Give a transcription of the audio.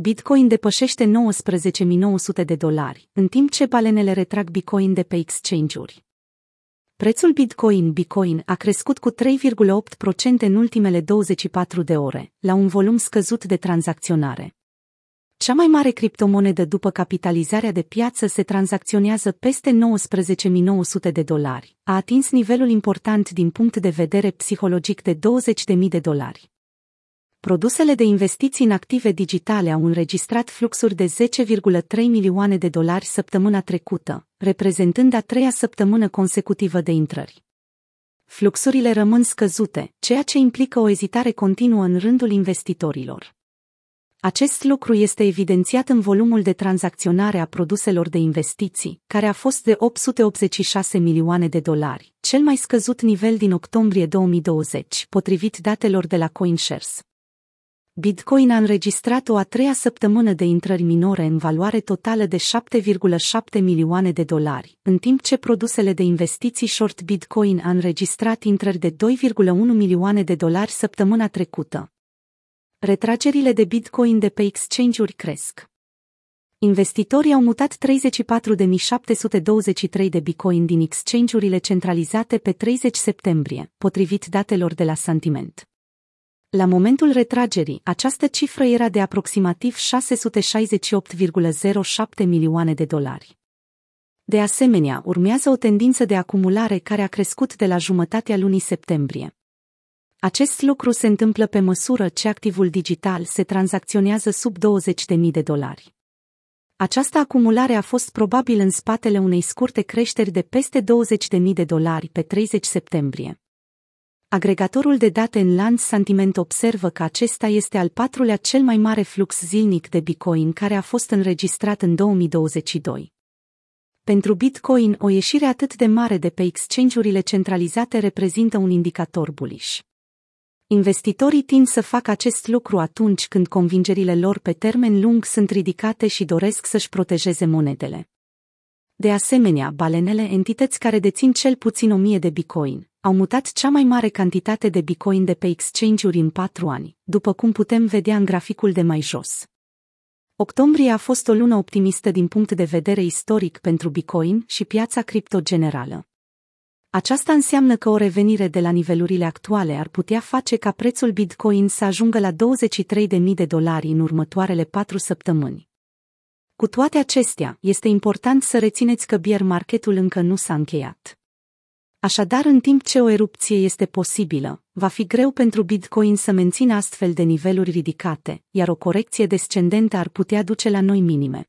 Bitcoin depășește 19.900 de dolari, în timp ce balenele retrag Bitcoin de pe exchange-uri. Prețul Bitcoin Bitcoin a crescut cu 3,8% în ultimele 24 de ore, la un volum scăzut de tranzacționare. Cea mai mare criptomonedă după capitalizarea de piață se tranzacționează peste 19.900 de dolari, a atins nivelul important din punct de vedere psihologic de 20.000 de dolari. Produsele de investiții în active digitale au înregistrat fluxuri de 10,3 milioane de dolari săptămâna trecută, reprezentând a treia săptămână consecutivă de intrări. Fluxurile rămân scăzute, ceea ce implică o ezitare continuă în rândul investitorilor. Acest lucru este evidențiat în volumul de tranzacționare a produselor de investiții, care a fost de 886 milioane de dolari, cel mai scăzut nivel din octombrie 2020, potrivit datelor de la CoinShares. Bitcoin a înregistrat o a treia săptămână de intrări minore în valoare totală de 7,7 milioane de dolari, în timp ce produsele de investiții short Bitcoin a înregistrat intrări de 2,1 milioane de dolari săptămâna trecută. Retragerile de Bitcoin de pe exchange-uri cresc. Investitorii au mutat 34.723 de Bitcoin din exchange-urile centralizate pe 30 septembrie, potrivit datelor de la Sentiment. La momentul retragerii, această cifră era de aproximativ 668,07 milioane de dolari. De asemenea, urmează o tendință de acumulare care a crescut de la jumătatea lunii septembrie. Acest lucru se întâmplă pe măsură ce activul digital se tranzacționează sub 20.000 de dolari. Această acumulare a fost probabil în spatele unei scurte creșteri de peste 20.000 de dolari pe 30 septembrie. Agregatorul de date în lanț Sentiment observă că acesta este al patrulea cel mai mare flux zilnic de Bitcoin care a fost înregistrat în 2022. Pentru Bitcoin, o ieșire atât de mare de pe exchange-urile centralizate reprezintă un indicator bullish. Investitorii tind să facă acest lucru atunci când convingerile lor pe termen lung sunt ridicate și doresc să-și protejeze monedele. De asemenea, balenele, entități care dețin cel puțin 1000 de bitcoin, au mutat cea mai mare cantitate de bitcoin de pe exchange-uri în patru ani, după cum putem vedea în graficul de mai jos. Octombrie a fost o lună optimistă din punct de vedere istoric pentru bitcoin și piața cripto generală. Aceasta înseamnă că o revenire de la nivelurile actuale ar putea face ca prețul Bitcoin să ajungă la 23.000 de dolari în următoarele patru săptămâni. Cu toate acestea, este important să rețineți că bear marketul încă nu s-a încheiat. Așadar, în timp ce o erupție este posibilă, va fi greu pentru Bitcoin să mențină astfel de niveluri ridicate, iar o corecție descendentă ar putea duce la noi minime.